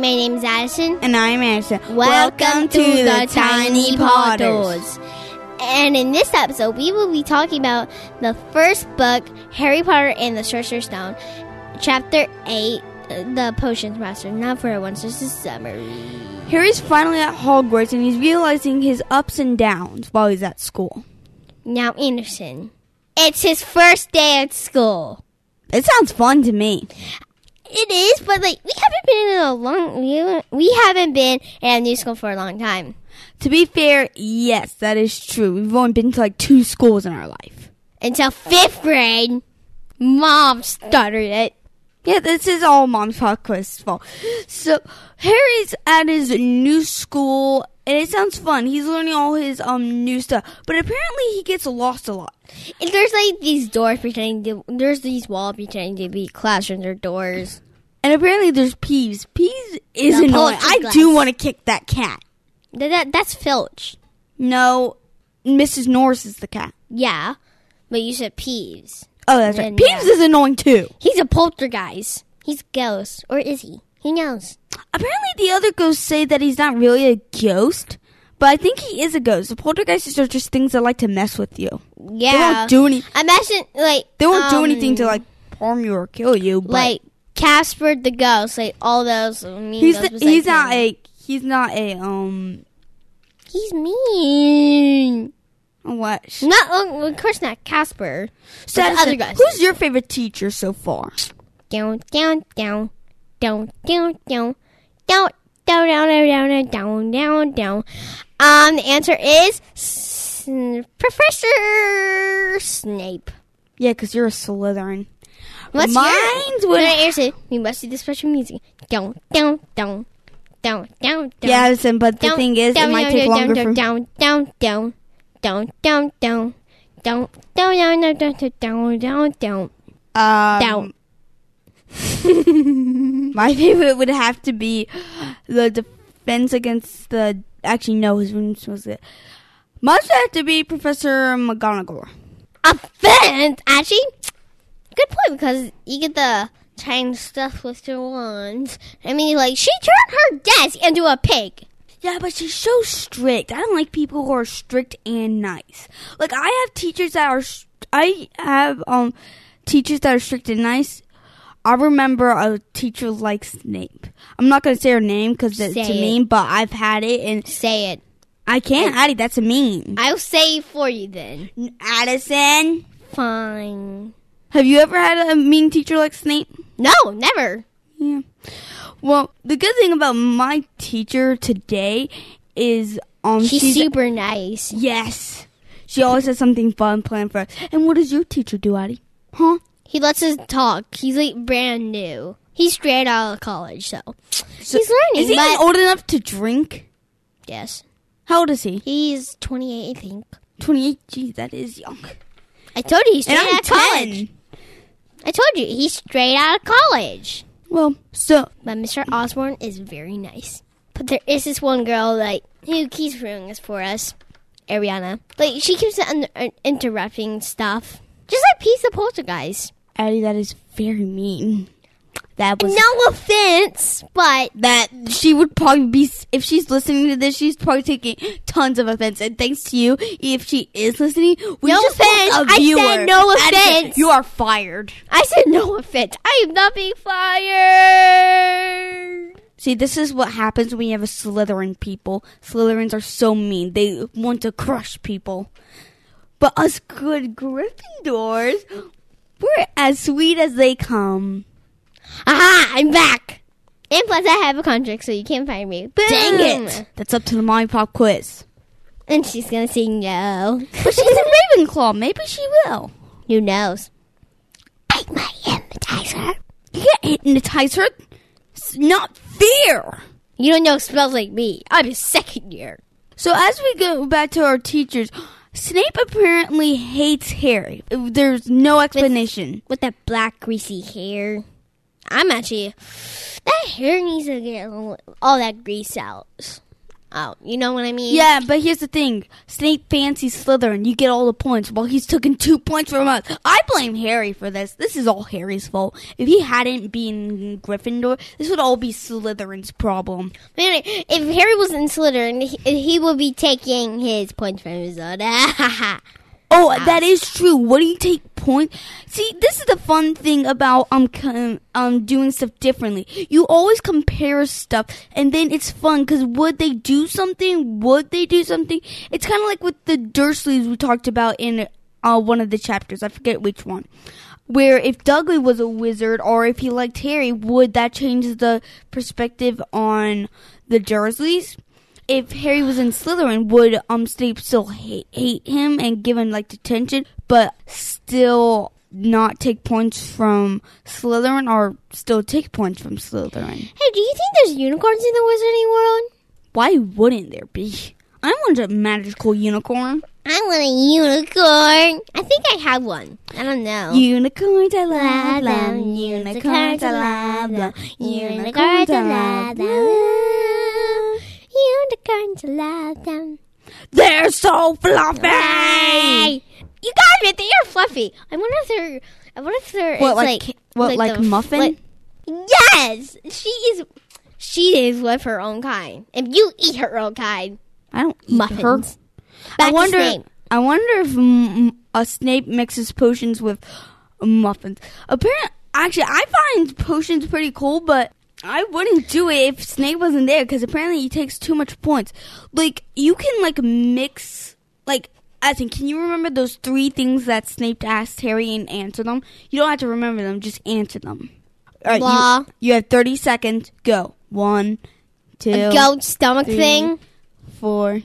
My name is Addison. And I'm Ashton. Welcome, to, the, Tiny Potters. And in this episode, we will be talking about the first book, Harry Potter and the Sorcerer's Stone, Chapter 8, The Potions Master. Not for once, this is summary. Harry's finally at Hogwarts and he's realizing his ups and downs while he's at school. Now, Anderson, it's his first day at school. It sounds fun to me. It is, but like we haven't been in a long we, we haven't been in a new school for a long time. To be fair, yes, that is true. We've only been to like two schools in our life. Until fifth grade, mom started it. Yeah, this is all Mom's Podcast fault. So Harry's at his new school, and it sounds fun. He's learning all his um new stuff, but apparently he gets lost a lot. And there's like these doors pretending to, there's these walls pretending to be classrooms or doors. And apparently there's Peeves. Peeves is The annoying. I poltergeist. do want to kick that cat. That, that that's Filch. No, Mrs. Norris is the cat. Yeah, but you said Peeves. Oh, that's right. Peeves yeah. is annoying too. He's a poltergeist. He's a ghost, or is he? He knows. Apparently, the other ghosts say that he's not really a ghost, but I think he is a ghost. The poltergeists are just things that like to mess with you. Yeah. They won't do any. Imagine like They won't do um, anything to like harm you or kill you. But like Casper the ghost, like all those mean he's the, he's not him. a he's not a um he's mean. what? Not oh, of course not Casper. So, the other guys. who's your favorite teacher so far? down down down down down down down down down down down down down. Um, the answer is Professor Snape. Yeah, because you're a Slytherin. What's Mine's your? would- No, answer. We must do the special music. Down down down down down down. Yeah, listen, but the down, thing is, down, it might down, take down, longer down, for down, down, down, down, down, down, down, down, down, down, down, down, down, down, um, down. My favorite would have to be the defense against the. Actually, no, his name was it. Must have to be Professor McGonagall. Offense, actually, good point because you get the trying stuff with your wands. I mean, like she turned her desk into a pig. Yeah, but she's so strict. I don't like people who are strict and nice. Like I have teachers that are. I have um teachers that are strict and nice. I remember a teacher like Snape. I'm not gonna say her name because it's a meme, but I've had it, and Say it. I can't. Addie, that's a meme. I'll say it for you then. Addison, Fine. Have you ever had a mean teacher like Snape? No, never. Yeah. Well, the good thing about my teacher today is um She's she's super nice. yes. She always has something fun planned for us. And what does your teacher do, Addie? Huh? He lets us talk. He's like brand new. He's straight out of college, so, So- he's learning. Is he but old enough to drink? yes, How old is he? he's 28, I think. Twenty eight. Geez, that is young. I told you he's And straight I'm out of college. I told you he's straight out of college. Well, so But Mr. Osborne is very nice. But there is this one girl like who keeps ruining this for us, Ariana. Like she keeps un- interrupting stuff, just like Peeves the Poltergeist. Addie, that is very mean. That was No offense, but that she would probably be if she's listening to this she's probably taking tons of offense and thanks to you if she is listening we No just offense. lost a I said no offense. you are fired I said no offense. I am not being fired. see this is what happens when you have a slytherin people slytherins are so mean they want to crush people but us good gryffindors we're as sweet as they come Aha! I'm back. And plus, I have a contract, so you can't fire me. Boom. dang it that's up to the mommy pop quiz And she's gonna say no. but she's a ravenclaw maybe she will Who knows? I might hypnotize her. You can't hypnotize her. It's not fair. You don't know spells like me. I'm a second year. So as we go back to our teachers, Snape apparently hates Harry. There's no explanation. With that black greasy hair. I'm actually that hair needs to get all that grease out. Oh, you know what I mean? Yeah, but here's the thing: Snape fancies Slytherin. You get all the points, while he's taking two points from us. I blame Harry for this. This is all Harry's fault. If he hadn't been Gryffindor, this would all be Slytherin's problem. Man, if Harry was in Slytherin, he, he would be taking his points from his own. Oh, that is true. What do you take point? See, this is the fun thing about um com- um doing stuff differently. You always compare stuff, and then it's fun because would they do something? Would they do something? It's kind of like with the Dursleys we talked about in uh, one of the chapters. I forget which one. Where if Dudley was a wizard or if he liked Harry, would that change the perspective on the Dursleys? If Harry was in Slytherin, would um Snape still hate, hate him and give him like detention, but still not take points from Slytherin, or still take points from Slytherin? Hey, do you think there's unicorns in the Wizarding world? Why wouldn't there be? I want a magical unicorn. I want a unicorn. I think I have one. I don't know. Unicorns, I love them. Unicorns, I love them. Unicorns, I love them. Unicorns, love them. They're so fluffy. Hey, you got it. They are fluffy. I wonder if they're. I wonder if they're. What, like- like, what, like the- muffin? like- yes, she is. She is with her own kind. If you eat her own kind, I don't eat muffins. her. Back I wonder. I wonder if mm, a Snape mixes potions with muffins. Apparently, actually, I find potions pretty cool, but I wouldn't do it if Snape wasn't there because apparently he takes too much points. Like you can like mix like. I think. Can you remember those three things that Snape asked Harry and answer them? You don't have to remember them; just answer them. All right, Blah. you, you have thirty seconds. Go. One, two, A goat stomach three, thing four,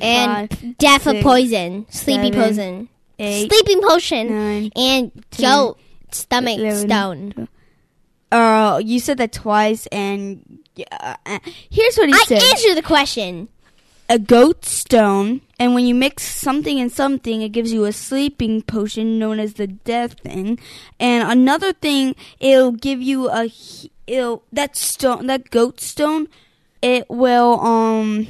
and five, death of poison, sleepy seven, potion, eight, sleeping potion, nine, and ten, goat stomach eleven, stone. Uh, you said that twice, and uh, uh, here's what he said. I said: answered the question. a goat stone, and when you mix something and something, it gives you a sleeping potion known as the death thing. And another thing, it'll give you a it'll that stone, that goat stone, it will um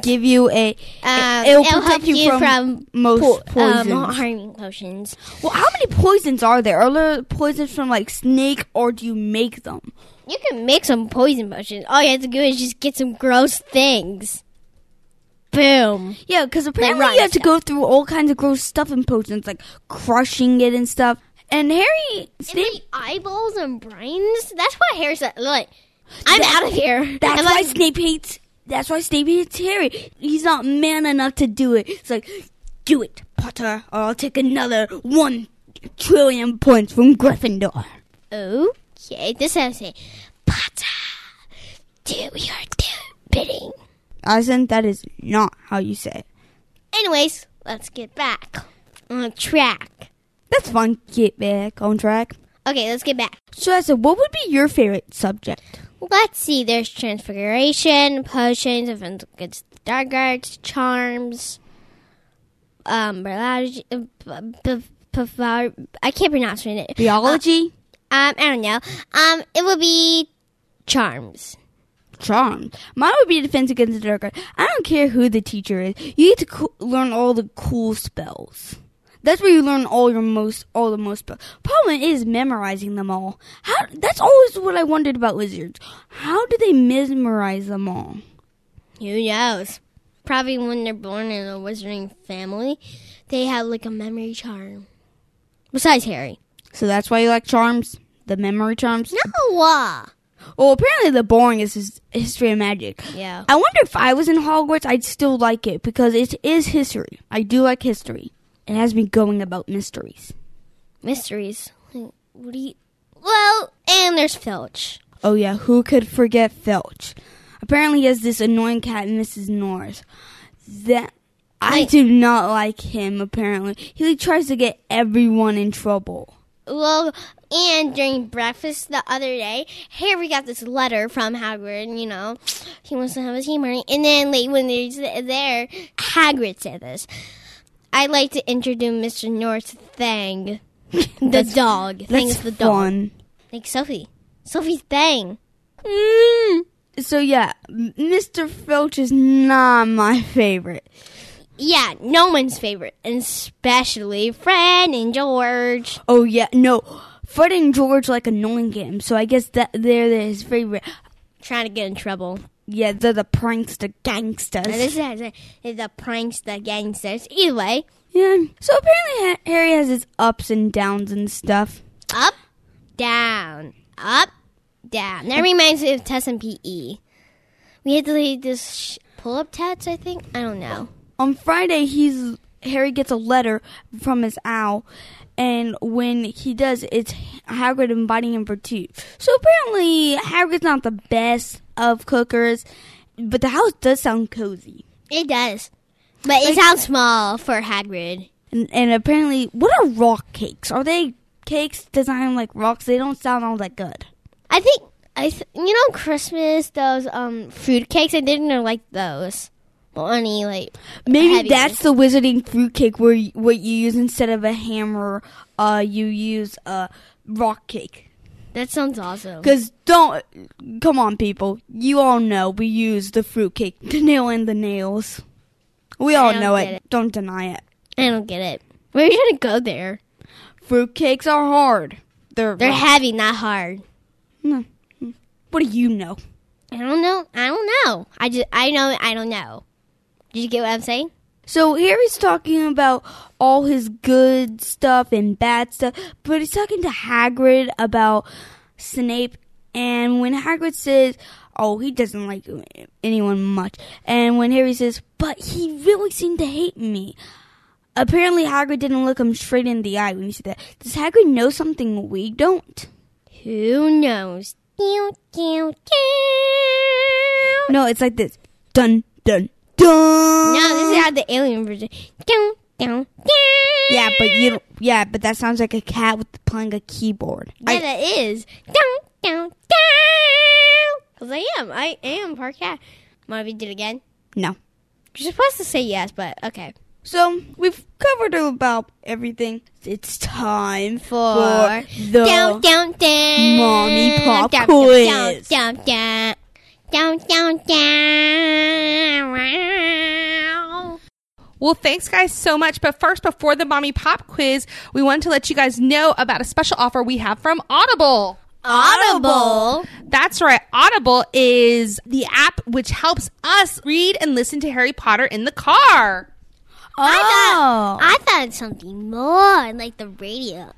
give you a Um, it'll it'll protect help you from, from most po- poisons. um, harming potions. well, how many poisons are there? Are there poisons from like snake, or do you make them? You can make some poison potions. All you have to do is just get some gross things. Boom. Yeah, because apparently you have to go through all kinds of gross stuff in potions, like crushing it and stuff. And Harry, And Snape, like eyeballs and brains. That's what Harry said. Like, I'm out of here. that's I'm why like, Snape hates. That's why Stevie hates Harry. He's not man enough to do it. It's like, do it, Potter, or I'll take another one trillion points from Gryffindor. Okay, this has say, Potter, do your bidding. Asen, that is not how you say it. Anyways, let's get back on track. That's fun. Get back on track. Okay, let's get back. So, Asen, what would be your favorite subject? Let's see. There's transfiguration, potions, offense against the dark arts, charms, um, biology. Uh, I can't pronounce it. Biology, Um, I don't know. Um, it would be charms. Charms. Mine would be defense against the dark arts. I don't care who the teacher is. You get to co- learn all the cool spells. That's where you learn all your most, all the most spells. Problem is memorizing them all. How? That's always what I wondered about wizards. How do they memorize them all? Who knows? Probably when they're born in a wizarding family, they have like a memory charm. Besides Harry. So that's why you like charms, the memory charms. No. Uh, Well, apparently the boring is his history of magic. yeah. I wonder if I was in Hogwarts, I'd still like it because it is history. I do like history. It has me going about mysteries. Mysteries. What do you? Well, and there's Filch. Oh yeah, who could forget Filch? Apparently he has this annoying cat, Mrs. Norris. That I do not like him. Apparently, he like, tries to get everyone in trouble. Well, and during breakfast the other day, Harry got this letter from Hagrid. and, You know, he wants to have a tea party, and then like when he's there, Hagrid said this. I'd like to introduce Mr. North Thang, the dog. Thang That's is the dog. fun. Like Sophie, Sophie's Thang. Mm. So yeah, Mr. Filch is not my favorite. Yeah, no one's favorite, and especially Fred and George. Oh yeah, no. Fred and George like annoying him, so I guess that they're his favorite. Trying to get in trouble. Yeah, they're the prankster gangsters. This is, is the pranks, the gangsters. Either way, yeah. So apparently Harry has his ups and downs and stuff. up, down, up, down. That reminds me of test and PE. We had to do this sh- pull-up test, I think. I don't know. On Friday, he's Harry gets a letter from his owl, and when he does, it's Hagrid inviting him for tea. So apparently, Hagrid's not the best of cookers, but the house does sound cozy. It does, but it sounds small for Hagrid. And, and apparently, what are rock cakes? Are they cakes designed like rocks? They don't sound all that good. I think I, th- you know, Christmas those um fruit cakes. I didn't know like those. Well, any like Maybe that's the wizarding fruitcake where you, what you use instead of a hammer. Uh, you use a rock cake. That sounds awesome. Cause don't come on, people. You all know we use the fruitcake to nail in the nails. We all know it. it. Don't deny it. I don't get it. We're gonna go there. Fruitcakes are hard. They're They're heavy, not hard. No. What do you know? I don't know. I don't know. I just I know. I don't know. Did you get what I'm saying? So Harry's talking about all his good stuff and bad stuff, but he's talking to Hagrid about Snape. And when Hagrid says, "Oh, he doesn't like anyone much," and when Harry says, "But he really seemed to hate me," apparently Hagrid didn't look him straight in the eye when he said that. Does Hagrid know something we don't? Who knows? No, it's like this: dun dun dun. No, this is how the alien version. Pew, pew, pew. Yeah, but you. Don't, yeah, but that sounds like a cat with playing a keyboard. Yeah, I- that is. Because I am. I am part cat. Want me to do it again? no. You're supposed to say yes, but okay. So we've covered about everything. It's time For, for the down, down, down. Mommy Pop down, quiz. Down, down, down, down, down, down. Well, thanks guys so much. But first, before the mommy pop quiz, we wanted to let you guys know about a special offer we have from Audible. Audible. That's right. Audible is the app which helps us read and listen to Harry Potter in the car. Oh. I Oh. thought I thought something more like the radio.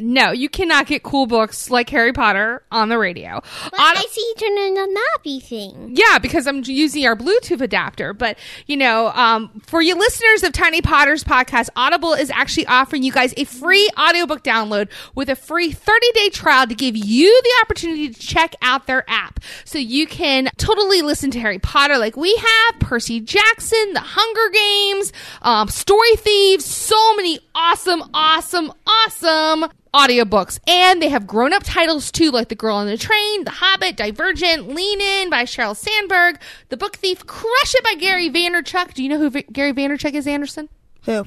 No, you cannot get cool books like Harry Potter on the radio. But Audi- I see you turning the nappy thing. Yeah, because I'm using our Bluetooth adapter. But, you know, um, for you listeners of Tiny Potter's podcast, Audible is actually offering you guys a free audiobook download with a free 30 day trial to give you the opportunity to check out their app. So you can totally listen to Harry Potter like we have, Percy Jackson, The Hunger Games, um, Story Thieves, so many awesome, awesome, awesome audiobooks. And they have grown up titles too, like The Girl on the Train, The Hobbit, Divergent, Lean In by Sheryl Sandberg, The Book Thief, Crush It by Gary Vaynerchuk. Do you know who v- Gary Vaynerchuk is, Anderson? Who?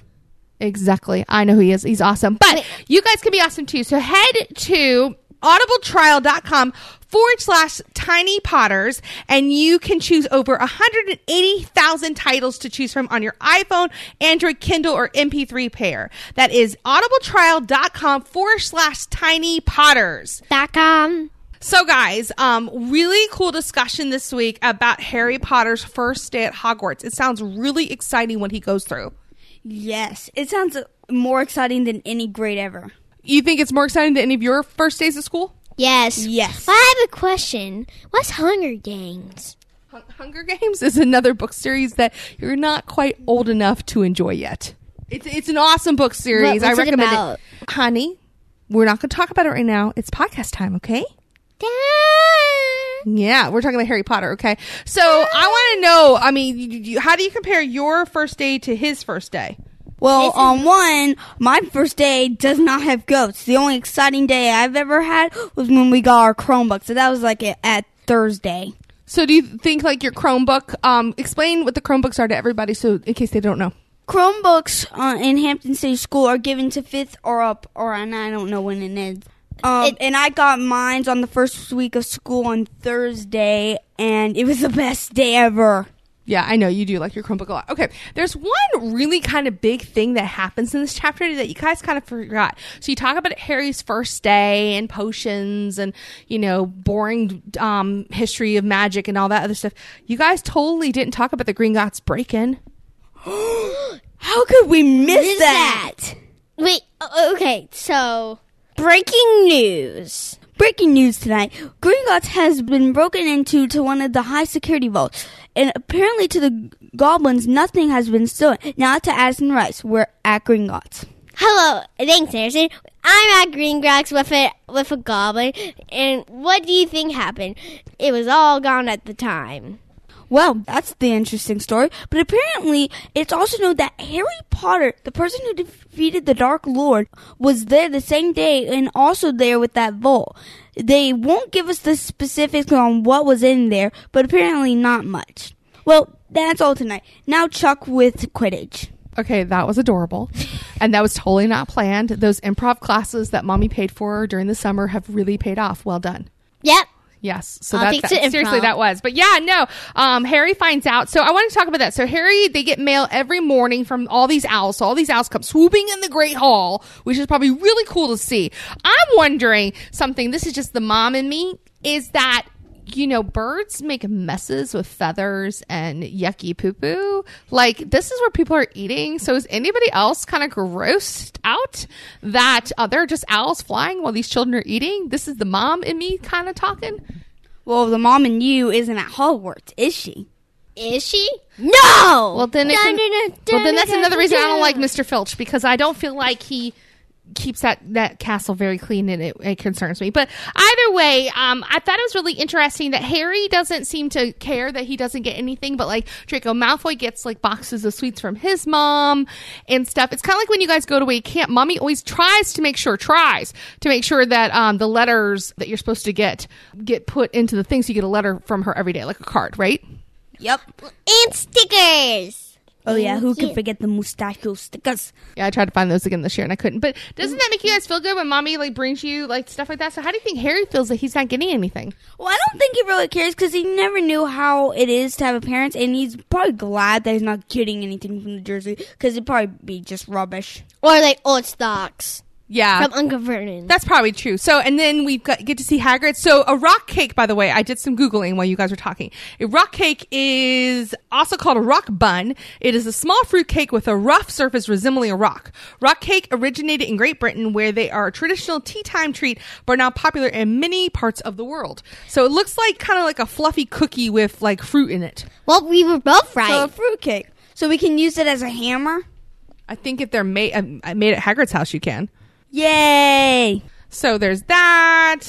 Exactly. I know who he is. He's awesome. But you guys can be awesome too. So head to audibletrial.com forward slash tiny potters and you can choose over 180,000 titles to choose from on your iPhone, Android, Kindle, or MP3 player. That is audibletrial.com forward slash tiny potters. Dot com. So, guys, um, really cool discussion this week about Harry Potter's first day at Hogwarts. It sounds really exciting when he goes through. Yes, it sounds more exciting than any grade ever. You think it's more exciting than any of your first days of school? Yes. Yes. I have a question. What's Hunger Games? Hun- Hunger Games is another book series that you're not quite old enough to enjoy yet. It's it's an awesome book series. What- I it recommend about? it. Honey, we're not going to talk about it right now. It's podcast time, okay? Yeah, we're talking about Harry Potter, okay? So I want to know. I mean, you, you, how do you compare your first day to his first day? Well, on one, my first day does not have goats. The only exciting day I've ever had was when we got our Chromebook. So that was like at, at Thursday. So do you think like your Chromebook? Um, explain what the Chromebooks are to everybody, so in case they don't know. Chromebooks uh, in Hampton City School are given to fifth or up, or and I don't know when it is. Um, It- and I got mines on the first week of school on Thursday, and it was the best day ever. Yeah, I know you do like your Chromebook a lot. Okay, there's one really kind of big thing that happens in this chapter that you guys kind of forgot. So you talk about Harry's first day and potions and you know boring um, history of magic and all that other stuff. You guys totally didn't talk about the Gringotts break in. How could we miss, Miss that? Wait, okay, so breaking news. Breaking news tonight: Gringotts has been broken into to one of the high security vaults, and apparently to the goblins, nothing has been stolen. Now to Addison Rice, we're at Gringotts. Hello, thanks, Anderson. I'm at Green Grass with a with a goblin, and what do you think happened? It was all gone at the time. Well, that's the interesting story. But apparently, it's also known that Harry Potter, the person who defeated the Dark Lord, was there the same day and also there with that vault. They won't give us the specifics on what was in there, but apparently not much. Well, that's all tonight. Now, Chuck with Quidditch. Okay, that was adorable. and that was totally not planned. Those improv classes that mommy paid for during the summer have really paid off. Well done. Yep. Yes. So I'll that, improv. seriously that was. But yeah, no. Um, Harry finds out. So I want to talk about that. So Harry, they get mail every morning from all these owls. So all these owls come swooping in the Great Hall, which is probably really cool to see. I'm wondering something. This is just the mom in me. Is that you know, birds make messes with feathers and yucky poo poo. Like, this is where people are eating. So, is anybody else kind of grossed out that uh, there are just owls flying while these children are eating? This is the mom in me kind of talking. Well, the mom and you isn't at Hogwarts, is she? Is she? No. Well, then it's Dun, dun, dun, well, then dun, that's dun, another dun, reason I don't like Mr. Filch because I don't feel like he keeps that that castle very clean and it, it concerns me. But either way, um, I thought it was really interesting that Harry doesn't seem to care that he doesn't get anything, but like Draco Malfoy gets like boxes of sweets from his mom and stuff. It's kind of like when you guys go to a camp. Mommy always tries to make sure tries to make sure that um, the letters that you're supposed to get get put into the things. So you get a letter from her every day, like a card, right? Yep. and stickers. Oh, yeah, who Yeah. can forget the mustachio stickers? Yeah, I tried to find those again this year and I couldn't. But doesn't that make you guys feel good when mommy like brings you like stuff like that? So how do you think Harry feels that he's not getting anything? Well, I don't think he really cares because he never knew how it is to have a parent, and he's probably glad that he's not getting anything from the jersey because it'd probably be just rubbish. Or like oh, old stocks Yeah. from Uncle Vernon. that's probably true. So, and then we get to see Hagrid. So, a rock cake, by the way, I did some Googling while you guys were talking. A rock cake is also called a rock bun. It is a small fruit cake with a rough surface resembling a rock. Rock cake originated in Great Britain, where they are a traditional tea time treat, but are now popular in many parts of the world. So, it looks like kind of like a fluffy cookie with like fruit in it. well, we were both right. So a fruitcake. So we can use it as a hammer. I think if they're made, uh, made at Hagrid's house, you can. Yay! So there's that.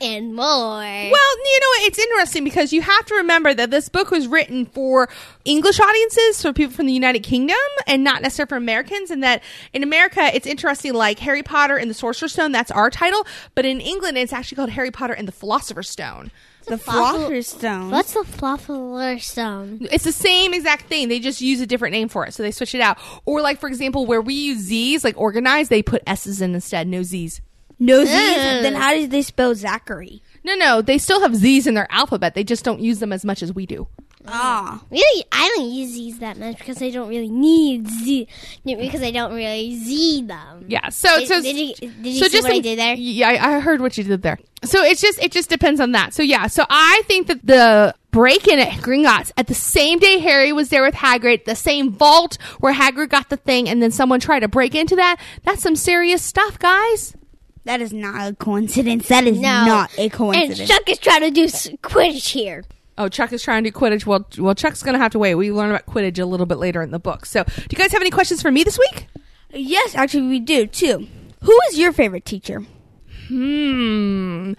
and more. Well, you know, what? it's interesting because you have to remember that this book was written for English audiences, for people from the United Kingdom, and not necessarily for Americans. And that in America, it's interesting, like Harry Potter and the Sorcerer's Stone, that's our title. But in England, it's actually called Harry Potter and the Philosopher's Stone. The Fluffle- Stone. What's the fluffer stone? It's the same exact thing. They just use a different name for it. So they switch it out. Or, like, for example, where we use Z's, like organized, they put S's in instead, no Z's. No Z's. Ugh. Then how did they spell Zachary? No, no, they still have Z's in their alphabet. They just don't use them as much as we do. Ah. Really, I don't use Z's that much because I don't really need Z. Because I don't really Z them. Yeah. So, Did, so did you, did you so see just what I did there? Yeah, I, I heard what you did there. So it's just it just depends on that. So yeah, so I think that the break in at Gringotts at the same day Harry was there with Hagrid, the same vault where Hagrid got the thing, and then someone tried to break into that. That's some serious stuff, guys. That is not a coincidence. That is No. not a coincidence. And coincidence. Chuck is trying to do s- Quidditch here. Oh, Chuck is trying to do Quidditch. Well, well, Chuck's gonna have to wait. We learn about Quidditch a little bit later in the book. So, do you guys have any questions for me this week? yes, actually, we do too. Who is your favorite teacher? Hmm.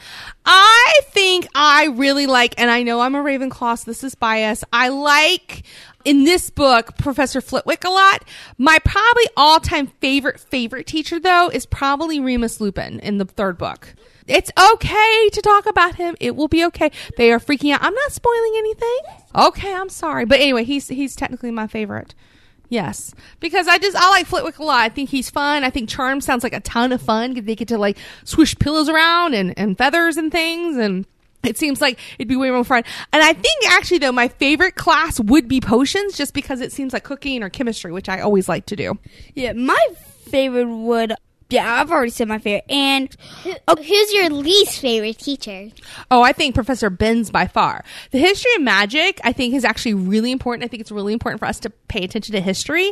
I think I really like, and I know I'm a Ravenclaw, so this is bias. I like in this book Professor Flitwick a lot. My probably all time favorite favorite teacher though is probably Remus Lupin in the third book. It's okay to talk about him. It will be okay. They are freaking out. I'm not spoiling anything. Okay, I'm sorry, but anyway, he's he's technically my favorite. Yes, because I just I like Flitwick a lot. I think he's fun. I think Charm sounds like a ton of fun. They get to like swish pillows around and and feathers and things, and it seems like it'd be way more fun. And I think actually though my favorite class would be potions, just because it seems like cooking or chemistry, which I always like to do. Yeah, my favorite would. Yeah, I've already said my favorite. And Who- Who's your least favorite teacher? Oh, I think Professor Binns by far. The history of magic, I think, is actually really important. I think it's really important for us to pay attention to history.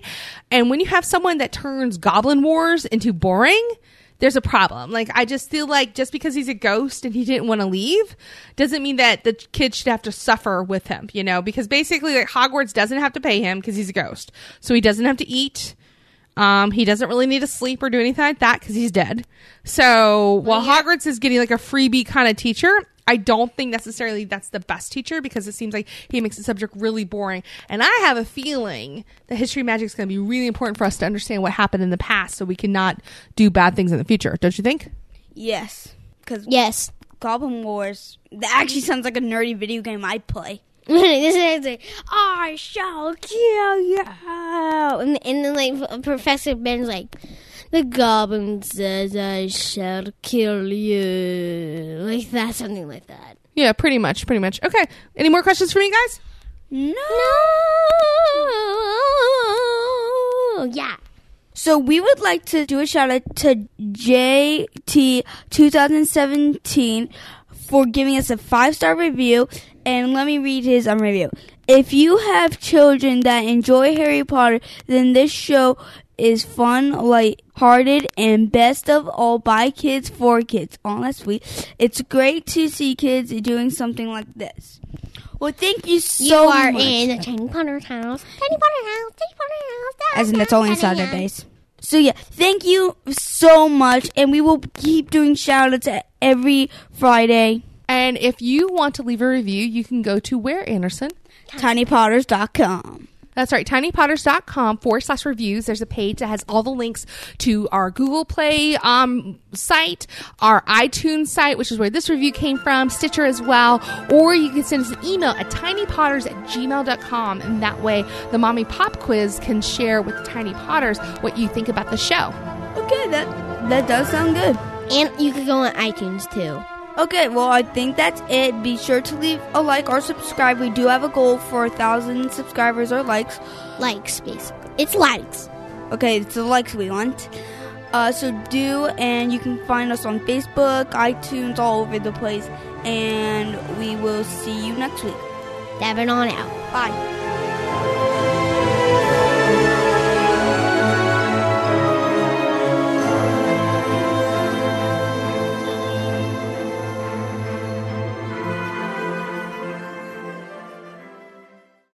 And when you have someone that turns Goblin Wars into boring, there's a problem. Like, I just feel like just because he's a ghost and he didn't want to leave doesn't mean that the kids should have to suffer with him, you know? Because basically, like, Hogwarts doesn't have to pay him because he's a ghost. So he doesn't have to eat. Um, he doesn't really need to sleep or do anything like that because he's dead. So while Hogwarts is getting like a freebie kind of teacher, I don't think necessarily that's the best teacher because it seems like he makes the subject really boring. And I have a feeling that history of magic is going to be really important for us to understand what happened in the past so we cannot do bad things in the future. Don't you think? yes, because Yes. Goblin Wars, that actually sounds like a nerdy video game I'd play. this is like, I shall kill you. And, and then, like, Professor Binns like, the goblin says I shall kill you. Like that, something like that. Yeah, pretty much, pretty much. Okay. Any more questions for me, guys? No. No. Yeah. So we would like to do a shout out to JT 2017 for giving us a five star review. And let me read his um, review. If you have children that enjoy Harry Potter, then this show is fun, light-hearted, and best of all by kids for kids. Oh, that's sweet. It's great to see kids doing something like this. Well, thank you so you are much. in the Tiny Potter's house. Tiny Potter house. Tiny Potter house. As in, that's only inside Tiny base. So yeah, thank you so much, and we will keep doing shout outs every Friday. And if you want to leave a review, you can go to where, Anderson? TinyPotters.com. That's right, tinypotters.com forward slash reviews. There's a page that has all the links to our Google Play um, site, our iTunes site, which is where this review came from, Stitcher as well, or you can send us an email at tinypotters at gmail.com. And that way, the Mommy Pop Quiz can share with Tiny Potters what you think about the show. Okay, that that does sound good. And you could go on iTunes too. Okay, well I think that's it. Be sure to leave a like or subscribe. We do have a goal for a thousand subscribers or likes. Likes, basically. It's likes. Okay, it's the likes we want. Uh, so do, and you can find us on Facebook, iTunes, all over the place. And we will see you next week. Dabbing on out. Bye.